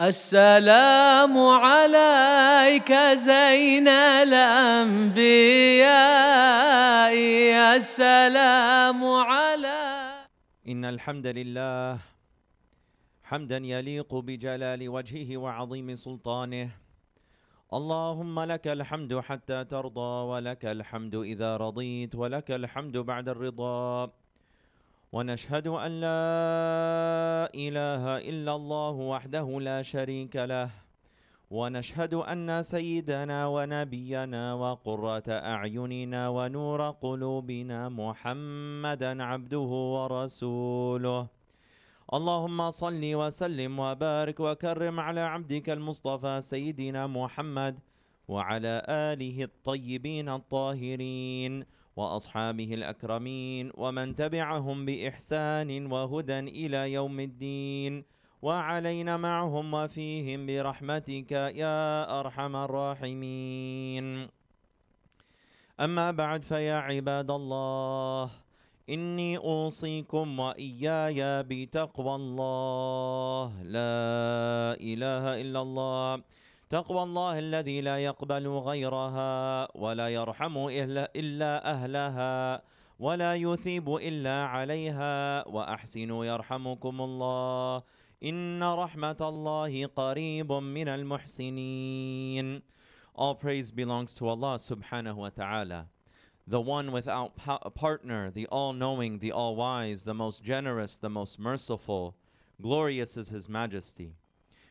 السلام عليك زين الأنبياء. السلام على إن الحمد لله حمدا يليق بجلال وجهه وعظيم سلطانه. اللهم لك الحمد حتى ترضى ولك الحمد إذا رضيت ولك الحمد بعد الرضا. ونشهد أن لا إله إلا الله وحده لا شريك له. ونشهد أن سيدنا ونبينا وقرة أعيننا ونور قلوبنا محمدا عبده ورسوله. اللهم صل وسلم وبارك وكرم على عبدك المصطفى سيدنا محمد وعلى آله الطيبين الطاهرين. وأصحابه الأكرمين ومن تبعهم بإحسان وهدى إلى يوم الدين. وعلينا معهم وفيهم برحمتك يا أرحم الراحمين. أما بعد فيا عباد الله إني أوصيكم وإياي بتقوى الله. لا إله إلا الله. تقوى الله الذي لا يقبل غيرها ولا يرحم إلا أهلها ولا يثيب إلا عليها وأحسنوا يرحمكم الله إن رحمة الله قريب من المحسنين All praise belongs to Allah subhanahu wa ta'ala, the one without pa- partner, the all knowing, the all wise, the most generous, the most merciful. Glorious is His majesty.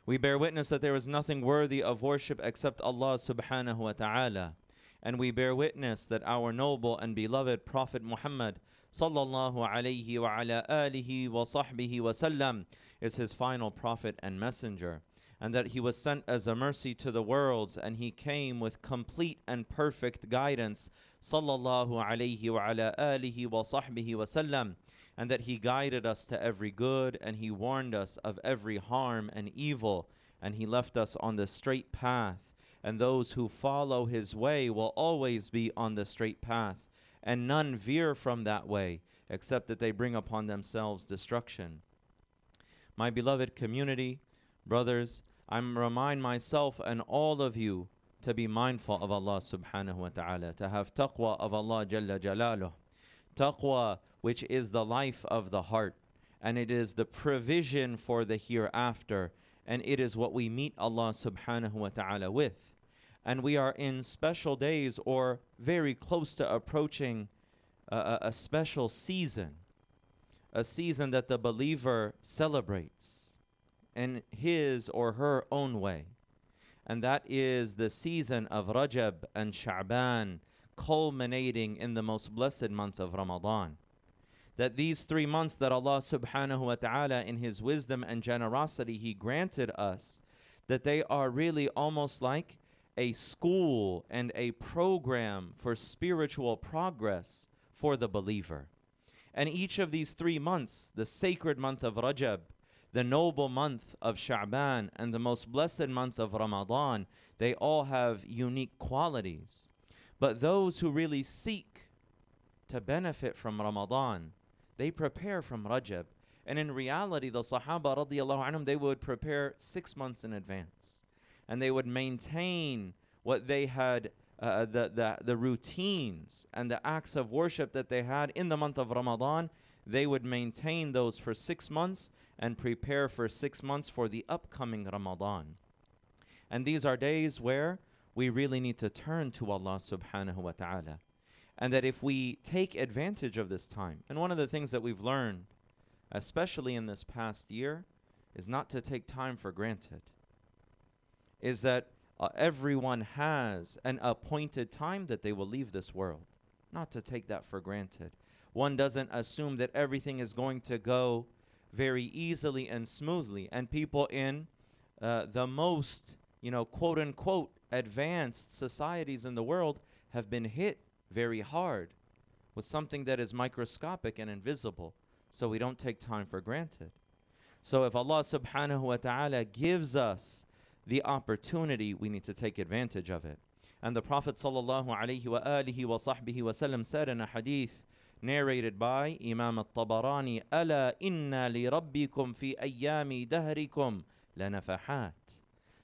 We bear witness that there is nothing worthy of worship except Allah subhanahu wa ta'ala. And we bear witness that our noble and beloved Prophet Muhammad sallallahu alayhi wa ala alihi wa sahbihi wa sallam is his final prophet and messenger. And that he was sent as a mercy to the worlds and he came with complete and perfect guidance sallallahu alayhi wa ala alihi wa sahbihi wa sallam and that He guided us to every good, and He warned us of every harm and evil, and He left us on the straight path. And those who follow His way will always be on the straight path, and none veer from that way, except that they bring upon themselves destruction. My beloved community, brothers, I remind myself and all of you to be mindful of Allah subhanahu wa ta'ala, to have taqwa of Allah Jalla Jalaluh. Taqwa which is the life of the heart, and it is the provision for the hereafter, and it is what we meet Allah subhanahu wa ta'ala with. And we are in special days or very close to approaching a, a special season, a season that the believer celebrates in his or her own way. And that is the season of Rajab and Sha'ban, culminating in the most blessed month of Ramadan that these three months that Allah subhanahu wa ta'ala, in His wisdom and generosity, He granted us, that they are really almost like a school and a program for spiritual progress for the believer. And each of these three months, the sacred month of Rajab, the noble month of Sha'ban, and the most blessed month of Ramadan, they all have unique qualities. But those who really seek to benefit from Ramadan, they prepare from Rajab. And in reality, the Sahaba radiallahu anhum, they would prepare six months in advance. And they would maintain what they had, uh, the, the, the routines and the acts of worship that they had in the month of Ramadan. They would maintain those for six months and prepare for six months for the upcoming Ramadan. And these are days where we really need to turn to Allah subhanahu wa ta'ala and that if we take advantage of this time, and one of the things that we've learned, especially in this past year, is not to take time for granted. Is that uh, everyone has an appointed time that they will leave this world, not to take that for granted. One doesn't assume that everything is going to go very easily and smoothly, and people in uh, the most, you know, quote unquote, advanced societies in the world have been hit very hard with something that is microscopic and invisible, so we don't take time for granted. So if Allah subhanahu wa ta'ala gives us the opportunity, we need to take advantage of it. And the Prophet sallallahu alaihi wa wasallam said in a hadith narrated by Imam al-Tabarani, "Ala inna li rabbikum fi ayyami dahrikum lanafahat."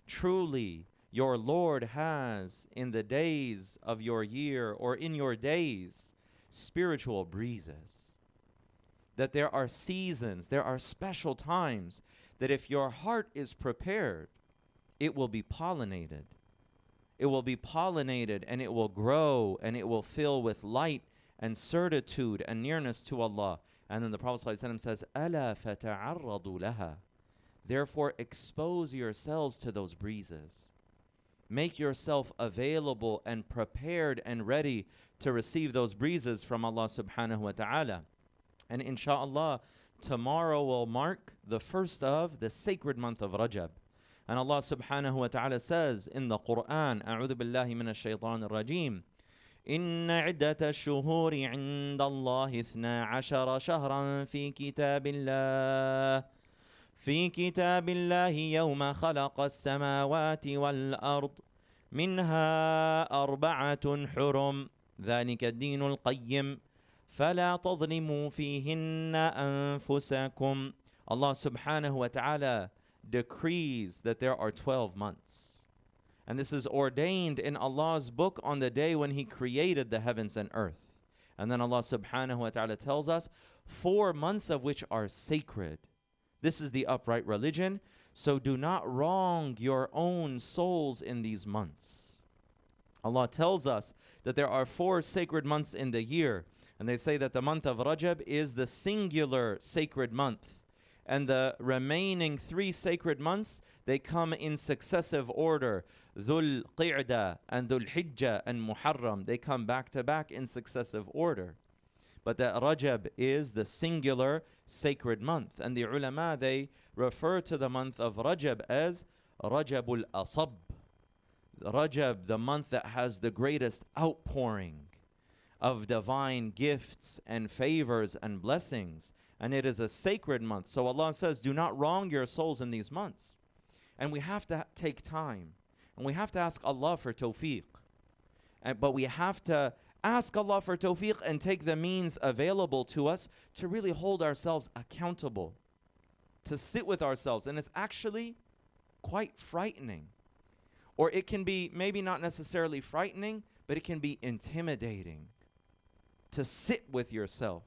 Truly, your Lord has in the days of your year or in your days spiritual breezes. That there are seasons, there are special times that if your heart is prepared, it will be pollinated. It will be pollinated and it will grow and it will fill with light and certitude and nearness to Allah. And then the Prophet ﷺ says, أَلَا فَتَعَرَّضُوا لَهَا Therefore, expose yourselves to those breezes. Make yourself available and prepared and ready to receive those breezes from Allah subhanahu wa ta'ala. And inshallah, tomorrow will mark the first of the sacred month of Rajab. And Allah subhanahu wa ta'ala says in the Quran, أعوذ بالله من الشيطان الرجيم إن عدة الشهور عند الله اثنا عشر شهرا في كتاب الله في كتاب الله يوم خلق السماوات والأرض منها أربعة حرم ذلك الدين القيم فلا تظلموا فيهن أنفسكم Allah subhanahu wa ta'ala decrees that there are 12 months. And this is ordained in Allah's book on the day when He created the heavens and earth. And then Allah subhanahu wa ta'ala tells us, four months of which are sacred. This is the upright religion. So do not wrong your own souls in these months. Allah tells us that there are four sacred months in the year. And they say that the month of Rajab is the singular sacred month and the remaining three sacred months they come in successive order dhul qa'da and dhul hijjah and muharram they come back to back in successive order but that rajab is the singular sacred month and the ulama they refer to the month of rajab as rajabul asab rajab the month that has the greatest outpouring of divine gifts and favors and blessings and it is a sacred month. So Allah says, Do not wrong your souls in these months. And we have to take time. And we have to ask Allah for tawfiq. And, but we have to ask Allah for tawfiq and take the means available to us to really hold ourselves accountable, to sit with ourselves. And it's actually quite frightening. Or it can be maybe not necessarily frightening, but it can be intimidating to sit with yourself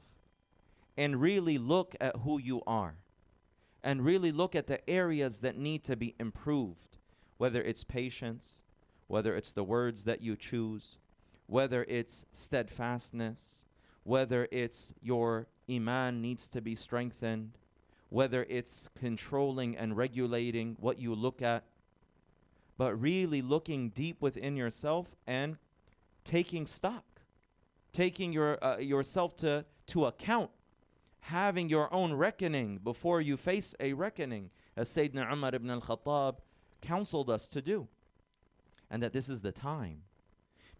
and really look at who you are and really look at the areas that need to be improved, whether it's patience, whether it's the words that you choose, whether it's steadfastness, whether it's your iman needs to be strengthened, whether it's controlling and regulating what you look at, but really looking deep within yourself and taking stock, taking your uh, yourself to to account having your own reckoning before you face a reckoning, as Sayyidina Umar ibn al Khattab counseled us to do. And that this is the time.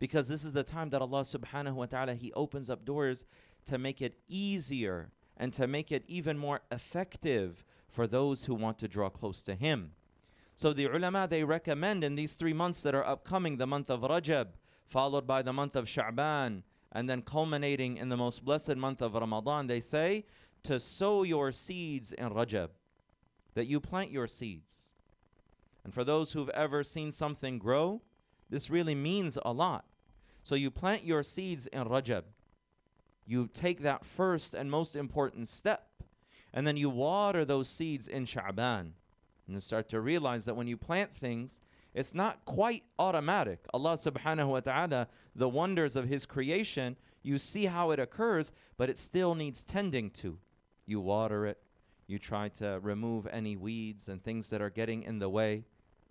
Because this is the time that Allah subhanahu wa ta'ala He opens up doors to make it easier and to make it even more effective for those who want to draw close to Him. So the ulama they recommend in these three months that are upcoming, the month of Rajab, followed by the month of Sha'ban, and then culminating in the most blessed month of Ramadan, they say to sow your seeds in Rajab, that you plant your seeds. And for those who've ever seen something grow, this really means a lot. So you plant your seeds in Rajab. You take that first and most important step, and then you water those seeds in Sha'ban. And you start to realize that when you plant things, it's not quite automatic. Allah subhanahu wa ta'ala, the wonders of His creation, you see how it occurs, but it still needs tending to. You water it, you try to remove any weeds and things that are getting in the way,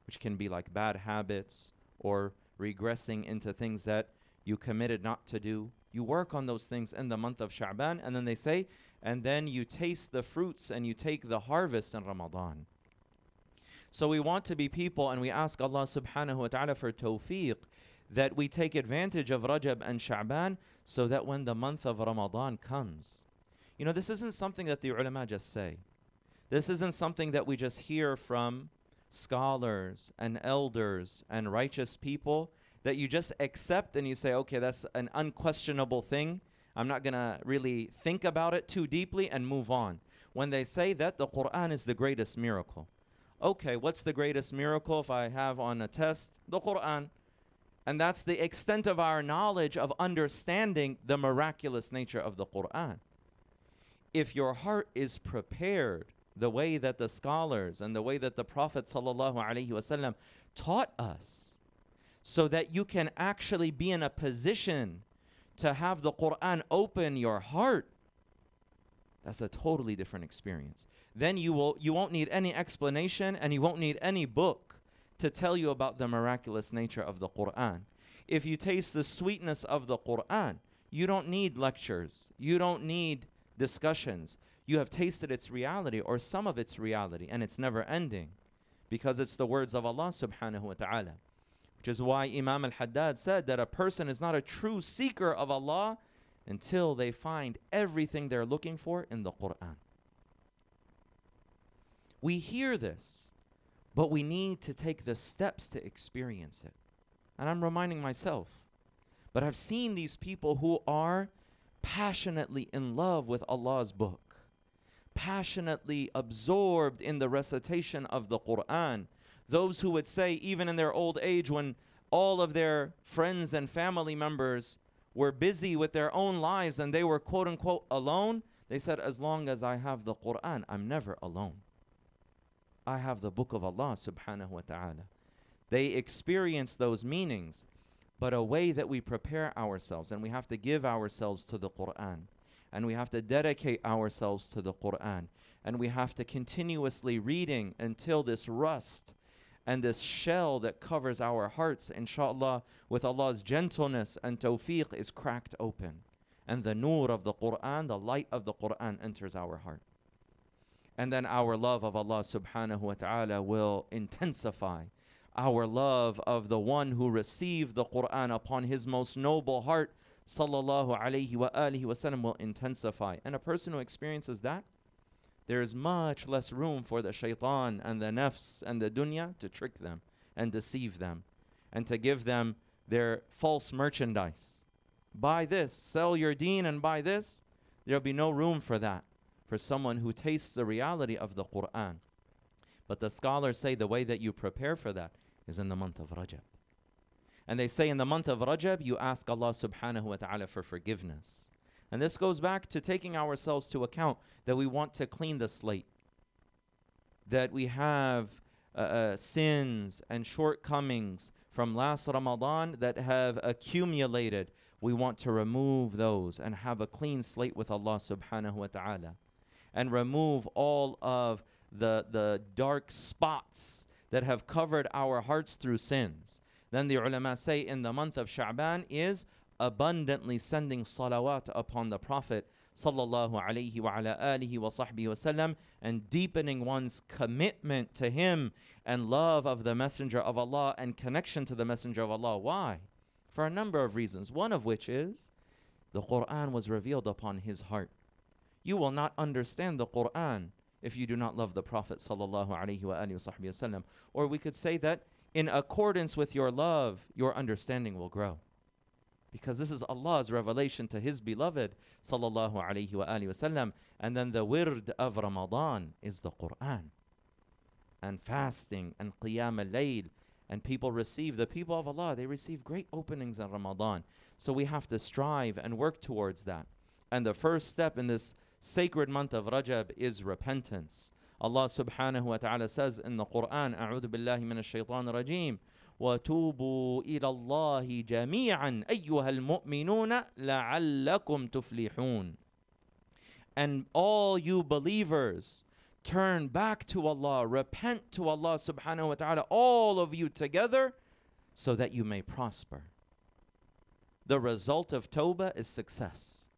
which can be like bad habits or regressing into things that you committed not to do. You work on those things in the month of Sha'ban, and then they say, and then you taste the fruits and you take the harvest in Ramadan. So we want to be people and we ask Allah subhanahu wa ta'ala for tawfiq that we take advantage of Rajab and Sha'ban so that when the month of Ramadan comes, you know, this isn't something that the ulama just say. This isn't something that we just hear from scholars and elders and righteous people that you just accept and you say, okay, that's an unquestionable thing. I'm not going to really think about it too deeply and move on. When they say that, the Quran is the greatest miracle. okay, what's the greatest miracle if I have on a test? The Quran. And that's the extent of our knowledge of understanding the miraculous nature of the Quran. If your heart is prepared the way that the scholars and the way that the Prophet taught us, so that you can actually be in a position to have the Quran open your heart, that's a totally different experience. Then you will you won't need any explanation and you won't need any book to tell you about the miraculous nature of the Quran. If you taste the sweetness of the Quran, you don't need lectures. You don't need discussions. You have tasted its reality or some of its reality and it's never ending because it's the words of Allah subhanahu wa ta'ala. Which is why Imam al Haddad said that a person is not a true seeker of Allah until they find everything they're looking for in the Quran. We hear this, but we need to take the steps to experience it. And I'm reminding myself, but I've seen these people who are passionately in love with Allah's book, passionately absorbed in the recitation of the Quran. Those who would say, even in their old age, when all of their friends and family members were busy with their own lives and they were quote unquote alone, they said, As long as I have the Quran, I'm never alone. I have the book of Allah subhanahu wa ta'ala. They experience those meanings, but a way that we prepare ourselves, and we have to give ourselves to the Quran, and we have to dedicate ourselves to the Quran, and we have to continuously reading until this rust and this shell that covers our hearts, inshallah, with Allah's gentleness and tawfiq is cracked open. And the nur of the Quran, the light of the Quran enters our heart. And then our love of Allah subhanahu wa ta'ala will intensify. Our love of the one who received the Quran upon his most noble heart, sallallahu alayhi wa alihi wasallam, will intensify. And a person who experiences that, there is much less room for the shaitan and the nafs and the dunya to trick them and deceive them and to give them their false merchandise. Buy this, sell your deen and buy this. There'll be no room for that for someone who tastes the reality of the Quran. But the scholars say the way that you prepare for that is in the month of Rajab. And they say in the month of Rajab, you ask Allah subhanahu wa ta'ala for forgiveness. And this goes back to taking ourselves to account that we want to clean the slate, that we have uh, uh, sins and shortcomings from last Ramadan that have accumulated. We want to remove those and have a clean slate with Allah subhanahu wa ta'ala and remove all of the, the dark spots that have covered our hearts through sins. Then the ulama say in the month of Sha'ban is abundantly sending salawat upon the Prophet sallallahu alaihi wa ala alihi wa sahbihi wasallam and deepening one's commitment to him and love of the messenger of Allah and connection to the messenger of Allah. Why? For a number of reasons one of which is the Quran was revealed upon his heart. You will not understand the Quran if you do not love the Prophet sallallahu alaihi wa alihi wa sahbihi wasallam or we could say that in accordance with your love your understanding will grow because this is Allah's revelation to His beloved sallallahu alaihi wa alihi wasallam. And then the wird of Ramadan is the Quran, and fasting and qiyam al-layl, and people receive the people of Allah. They receive great openings in Ramadan. So we have to strive and work towards that. And the first step in this sacred month of Rajab is repentance. Allah subhanahu wa ta'ala says in the Quran, أعوذ بالله من الشيطان الرجيم وتوبوا الى الله جميعا ايها المؤمنون لعلكم تفلحون and all you believers turn back to Allah repent to Allah subhanahu wa ta'ala all of you together so that you may prosper the result of tawbah is success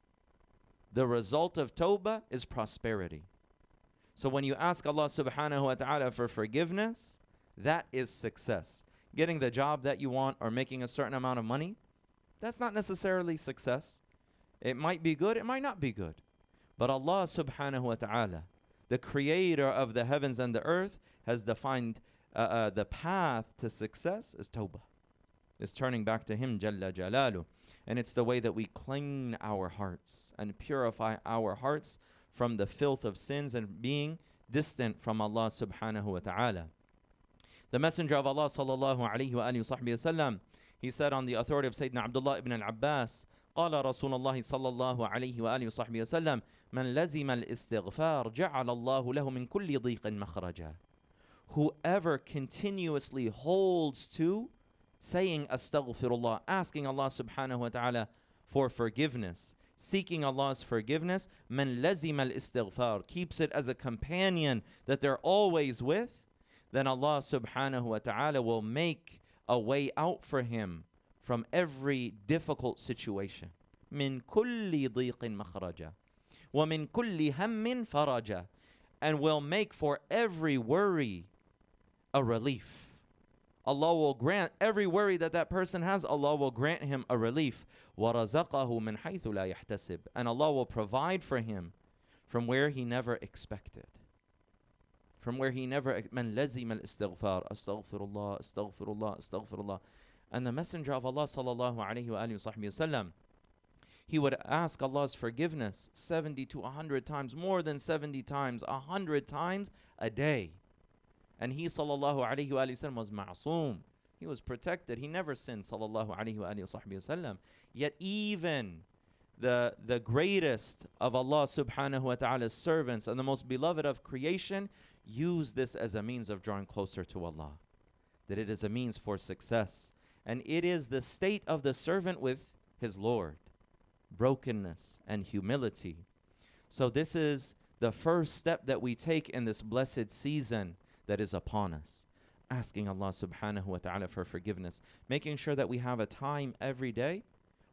the result of tawbah is prosperity so when you ask Allah subhanahu wa ta'ala for forgiveness that is success getting the job that you want or making a certain amount of money, that's not necessarily success. It might be good, it might not be good. But Allah subhanahu wa ta'ala, the creator of the heavens and the earth, has defined uh, uh, the path to success is tawbah, is turning back to Him, Jalla Jalalu. And it's the way that we clean our hearts and purify our hearts from the filth of sins and being distant from Allah subhanahu wa ta'ala. The Messenger of Allah sallallahu alayhi wa wasallam, he said on the authority of Sayyidina Abdullah ibn al-Abbas, قال رسول الله صلى الله عليه وآله وصحبه وسلم من لزم الاستغفار جعل الله له من كل ضيق مخرجا Whoever continuously holds to saying astaghfirullah, asking Allah subhanahu wa ta'ala for forgiveness, seeking Allah's forgiveness, man lazim al istighfar, keeps it as a companion that they're always with, then Allah subhanahu wa ta'ala will make a way out for him from every difficult situation. من كل ضيق مخرجا ومن كل هم فرجا and will make for every worry a relief. Allah will grant every worry that that person has, Allah will grant him a relief. وَرَزَقَهُ مِنْ حَيْثُ لَا يَحْتَسِبُ And Allah will provide for him from where he never expected. from where he never man استغفر الله استغفر الله استغفر الله and the messenger of Allah sallallahu alaihi وسلم he would ask Allah's forgiveness 70 to 100 times more than 70 times 100 times a day. And he صلى الله عليه وآله وسلم was معصوم he was protected. He never sinned sallallahu alaihi وسلم yet even the, the greatest of Allah subhanahu wa ta'ala's servants and the most beloved of creation, use this as a means of drawing closer to Allah. That it is a means for success and it is the state of the servant with his Lord brokenness and humility. So, this is the first step that we take in this blessed season that is upon us. Asking Allah subhanahu wa ta'ala for forgiveness, making sure that we have a time every day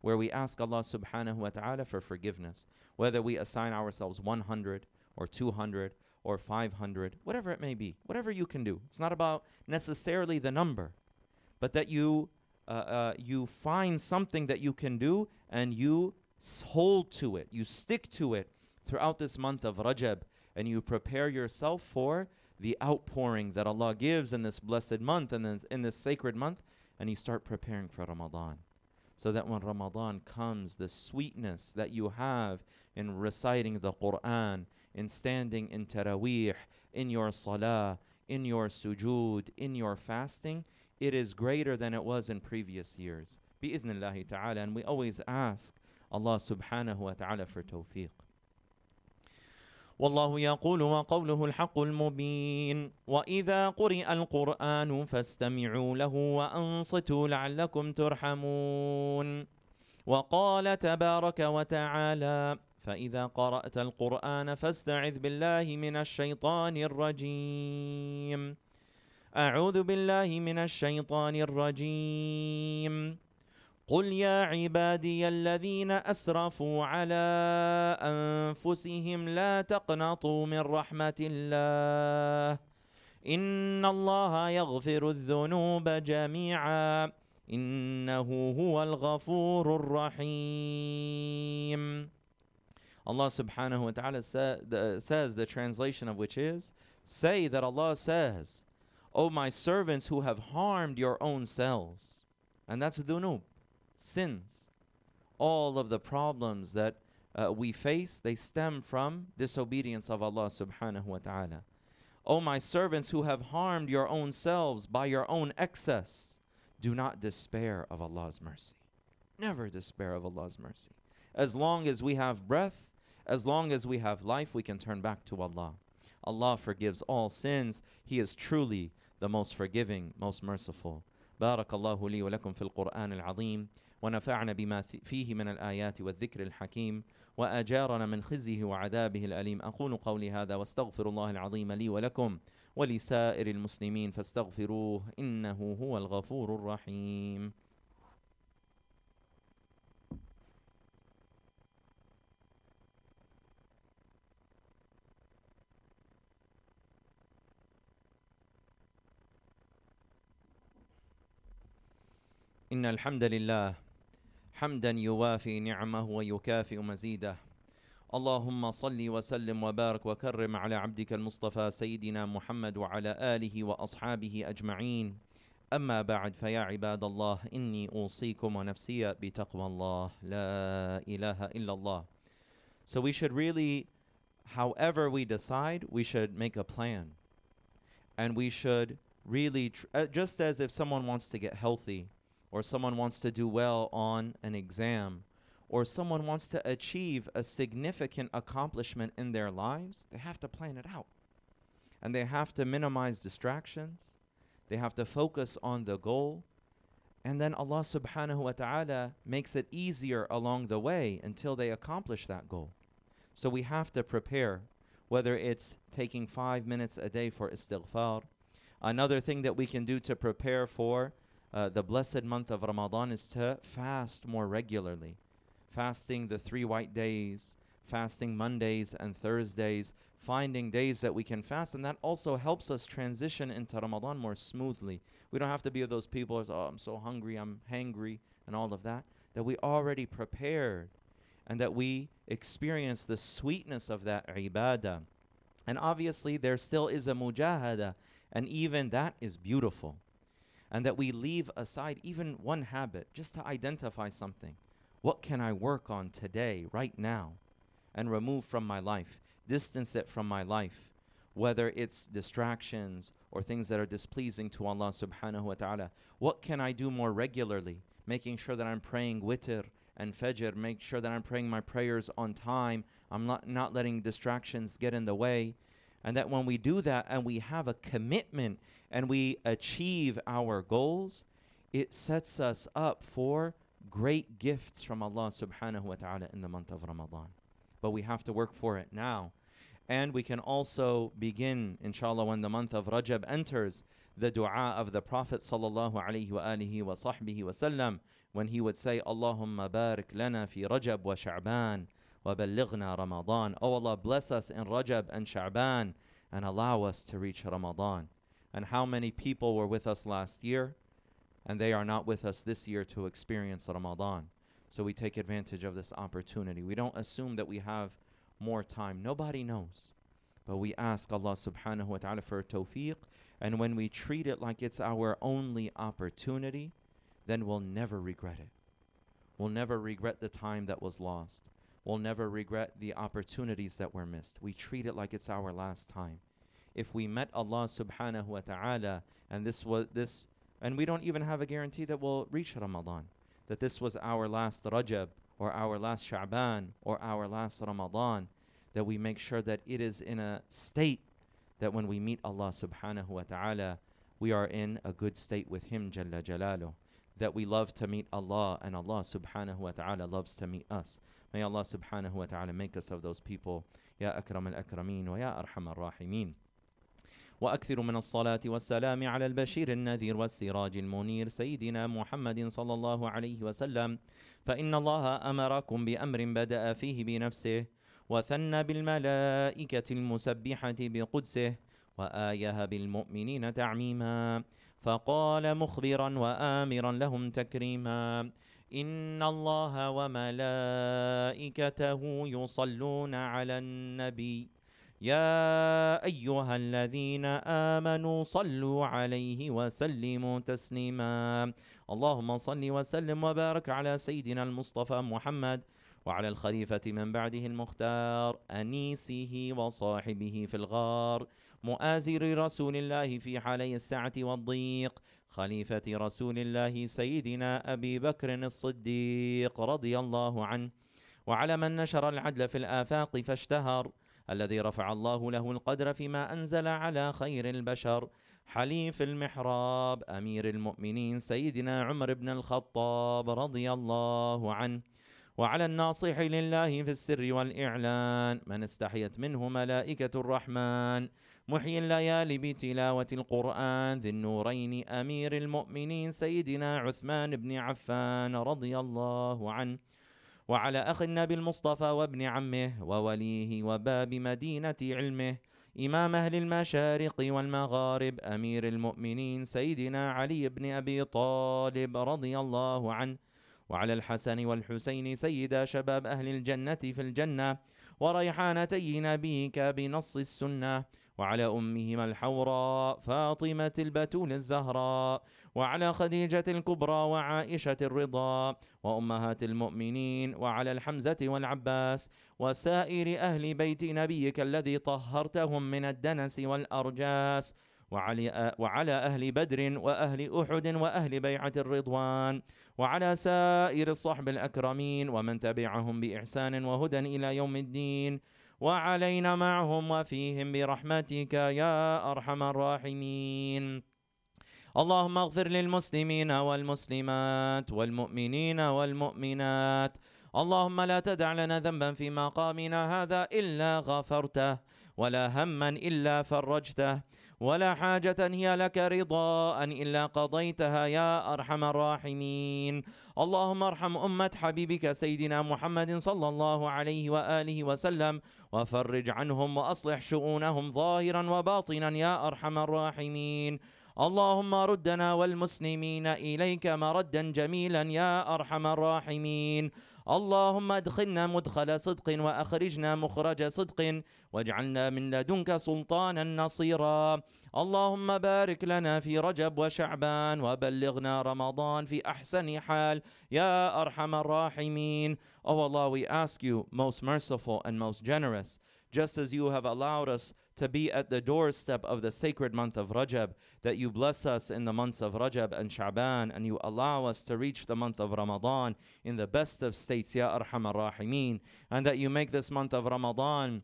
where we ask Allah subhanahu wa ta'ala for forgiveness, whether we assign ourselves 100 or 200 or 500, whatever it may be, whatever you can do. It's not about necessarily the number, but that you uh, uh, you find something that you can do and you hold to it, you stick to it throughout this month of Rajab, and you prepare yourself for the outpouring that Allah gives in this blessed month and in this sacred month, and you start preparing for Ramadan. So that when Ramadan comes, the sweetness that you have in reciting the Quran, in standing in Taraweeh, in your Salah, in your sujood, in your fasting, it is greater than it was in previous years. Bi'idhnillahi ta'ala. And we always ask Allah subhanahu wa ta'ala for tawfiq. والله يقول وقوله الحق المبين واذا قرئ القران فاستمعوا له وانصتوا لعلكم ترحمون وقال تبارك وتعالى فإذا قرأت القرآن فاستعذ بالله من الشيطان الرجيم. أعوذ بالله من الشيطان الرجيم. قل يا عبادي الذين أسرفوا على أنفسهم لا تقنطوا من رحمة الله. إن الله يغفر الذنوب جميعا. إنه هو الغفور الرحيم. Allah subhanahu wa ta'ala says the translation of which is say that Allah says O my servants who have harmed your own selves. And that's dhunub, sins. All of the problems that uh, we face, they stem from disobedience of Allah subhanahu wa ta'ala. O my servants who have harmed your own selves by your own excess, do not despair of Allah's mercy. Never despair of Allah's mercy. As long as we have breath, as long as we have life, we can turn back to Allah. Allah forgives all sins. He is truly the most forgiving, most merciful. بارك الله لي ولكم في القرآن العظيم ونفعنا بما فيه من الآيات والذكر الحكيم وأجارنا من خزيه وعذابه الأليم أقول قولي هذا واستغفر الله العظيم لي ولكم ولسائر المسلمين فاستغفروه إنه هو الغفور الرحيم الحمد لله. حمدا يوافي نعمه ويكافئ مزيده. اللهم صل وسلم وبارك وكرم على عبدك المصطفى سيدنا محمد وعلى آله وأصحابه أجمعين. أما بعد فيا عباد الله إني أوصيكم ونفسي بتقوى الله. لا إله إلا الله. So we should really however we decide, we should make a plan. And we should really, tr- uh, just as if someone wants to get healthy, or someone wants to do well on an exam, or someone wants to achieve a significant accomplishment in their lives, they have to plan it out. And they have to minimize distractions. They have to focus on the goal. And then Allah subhanahu wa ta'ala makes it easier along the way until they accomplish that goal. So we have to prepare, whether it's taking five minutes a day for istighfar. Another thing that we can do to prepare for uh, the blessed month of Ramadan is to fast more regularly. Fasting the three white days, fasting Mondays and Thursdays, finding days that we can fast, and that also helps us transition into Ramadan more smoothly. We don't have to be of those people as, oh, I'm so hungry, I'm hangry, and all of that. That we already prepared and that we experience the sweetness of that ibadah. And obviously, there still is a mujahada, and even that is beautiful and that we leave aside even one habit just to identify something. What can I work on today, right now, and remove from my life, distance it from my life, whether it's distractions or things that are displeasing to Allah subhanahu wa ta'ala? What can I do more regularly? Making sure that I'm praying witr and fajr, make sure that I'm praying my prayers on time. I'm not, not letting distractions get in the way. And that when we do that and we have a commitment and we achieve our goals, it sets us up for great gifts from Allah subhanahu wa ta'ala in the month of Ramadan. But we have to work for it now. And we can also begin, inshallah, when the month of Rajab enters, the dua of the Prophet sallallahu alaihi wa alihi wa sahbihi wa sallam, when he would say, Allahumma barik lana fi Rajab wa Sha'ban Ramadan. Oh Allah, bless us in Rajab and Sha'ban and allow us to reach Ramadan and how many people were with us last year and they are not with us this year to experience Ramadan. So we take advantage of this opportunity. We don't assume that we have more time. Nobody knows. But we ask Allah subhanahu wa ta'ala for tawfiq. And when we treat it like it's our only opportunity, then we'll never regret it. We'll never regret the time that was lost. We'll never regret the opportunities that were missed. We treat it like it's our last time if we met Allah subhanahu wa ta'ala and this was this and we don't even have a guarantee that we'll reach Ramadan that this was our last Rajab or our last Sha'ban or our last Ramadan that we make sure that it is in a state that when we meet Allah subhanahu wa ta'ala we are in a good state with him jalla jalaluh that we love to meet Allah and Allah subhanahu wa ta'ala loves to meet us. May Allah subhanahu wa ta'ala make us of those people. Ya akram al-akramin wa ya arham al-rahimin. وأكثر من الصلاة والسلام على البشير النذير والسراج المنير سيدنا محمد صلى الله عليه وسلم فإن الله أمركم بأمر بدأ فيه بنفسه وثنى بالملائكة المسبحة بقدسه وآيه بالمؤمنين تعميما فقال مخبرا وآمرا لهم تكريما إن الله وملائكته يصلون على النبي. يا أيها الذين آمنوا صلوا عليه وسلموا تسليما. اللهم صل وسلم وبارك على سيدنا المصطفى محمد وعلى الخليفة من بعده المختار أنيسه وصاحبه في الغار. مؤازر رسول الله في حالي السعة والضيق خليفة رسول الله سيدنا أبي بكر الصديق رضي الله عنه. وعلى من نشر العدل في الآفاق فاشتهر الذي رفع الله له القدر فيما أنزل على خير البشر. حليف المحراب أمير المؤمنين سيدنا عمر بن الخطاب رضي الله عنه. وعلى الناصح لله في السر والإعلان من استحيت منه ملائكة الرحمن. محيي الليالي بتلاوة القرآن ذي النورين أمير المؤمنين سيدنا عثمان بن عفان رضي الله عنه وعلى أخ النبي المصطفى وابن عمه ووليه وباب مدينة علمه إمام أهل المشارق والمغارب أمير المؤمنين سيدنا علي بن أبي طالب رضي الله عنه وعلى الحسن والحسين سيدا شباب أهل الجنة في الجنة وريحانتي نبيك بنص السنة وعلى أمهما الحوراء فاطمة البتول الزهراء وعلى خديجة الكبرى وعائشة الرضا وأمهات المؤمنين وعلى الحمزة والعباس وسائر أهل بيت نبيك الذي طهرتهم من الدنس والأرجاس وعلى, وعلى أهل بدر وأهل أحد وأهل بيعة الرضوان وعلى سائر الصحب الأكرمين ومن تبعهم بإحسان وهدى إلى يوم الدين. وعلينا معهم وفيهم برحمتك يا أرحم الراحمين. اللهم اغفر للمسلمين والمسلمات والمؤمنين والمؤمنات. اللهم لا تدع لنا ذنبا في مقامنا هذا إلا غفرته. ولا هما إلا فرجته ولا حاجة هي لك رضاء إلا قضيتها يا أرحم الراحمين. اللهم ارحم أمة حبيبك سيدنا محمد صلى الله عليه وآله وسلم وفرج عنهم وأصلح شؤونهم ظاهرا وباطنا يا أرحم الراحمين. اللهم ردنا والمسلمين إليك مردا جميلا يا أرحم الراحمين. اللهم ادخلنا مدخل صدق وأخرجنا مخرج صدق واجعلنا من لدنك سلطانا نصيرا. اللهم بارك لنا في رجب وشعبان وبلغنا رمضان في أحسن حال. يا أرحم الراحمين. Oh Allah we ask you most merciful and most generous just as you have allowed us to be at the doorstep of the sacred month of Rajab, that you bless us in the months of Rajab and Sha'ban, and you allow us to reach the month of Ramadan in the best of states, Ya Arhamar Rahimeen, and that you make this month of Ramadan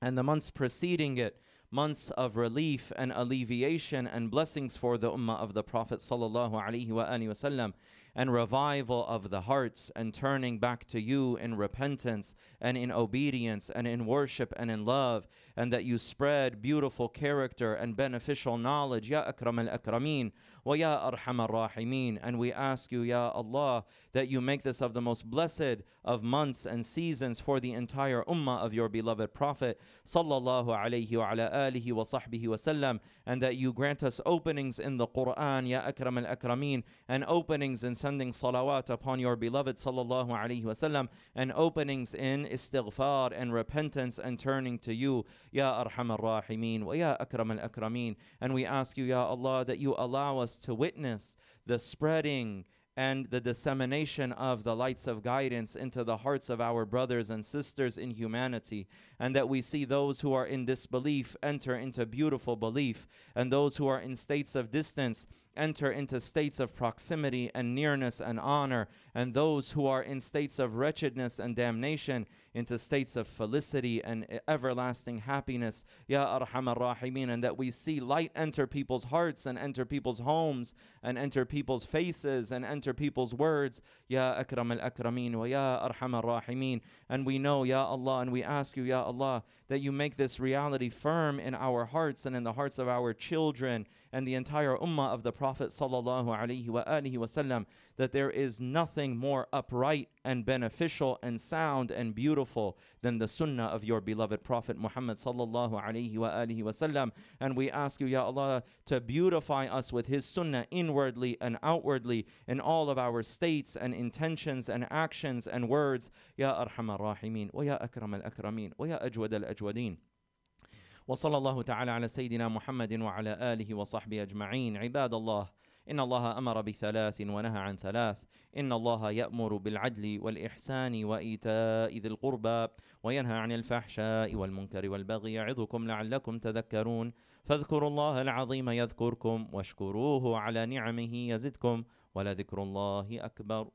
and the months preceding it months of relief and alleviation and blessings for the ummah of the Prophet sallallahu alaihi wasallam and revival of the hearts and turning back to you in repentance and in obedience and in worship and in love, and that you spread beautiful character and beneficial knowledge, Ya Akram al Akrameen, wa Ya Arham al Rahimeen. And we ask you, Ya Allah, that you make this of the most blessed of months and seasons for the entire ummah of your beloved Prophet, sallallahu alayhi wa ala alihi wa sahbihi wa sallam, and that you grant us openings in the Quran, Ya Akram al Akrameen, and openings in sending salawat upon your beloved sallallahu alaihi wasallam and openings in istighfar and repentance and turning to you ya arham ar-rahimin wa ya akram al-akramin and we ask you ya Allah that you allow us to witness the spreading and the dissemination of the lights of guidance into the hearts of our brothers and sisters in humanity, and that we see those who are in disbelief enter into beautiful belief, and those who are in states of distance enter into states of proximity and nearness and honor, and those who are in states of wretchedness and damnation into states of felicity and everlasting happiness. Ya Arhamar Rahimin, and that we see light enter people's hearts and enter people's homes and enter people's faces and enter people's words. Ya Akram al Akrameen wa Ya Arhamar Rahimin. And we know, Ya Allah, and we ask you, Ya Allah, that you make this reality firm in our hearts and in the hearts of our children and the entire ummah of the Prophet wasallam that there is nothing more upright and beneficial and sound and beautiful than the sunnah of your beloved Prophet Muhammad and we ask you ya Allah to beautify us with his sunnah inwardly and outwardly in all of our states and intentions and actions and words. Ya arhamar rahimin ya akram al akramin wa ya ajwad al وصلى الله تعالى على سيدنا محمد وعلى آله وصحبه أجمعين. عباد الله إن الله أمر بثلاث ونهى عن ثلاث. إن الله يأمر بالعدل والإحسان وإيتاء ذي القربى وينهى عن الفحشاء والمنكر والبغي يعظكم لعلكم تذكرون. فاذكروا الله العظيم يذكركم واشكروه على نعمه يزدكم ولذكر الله أكبر.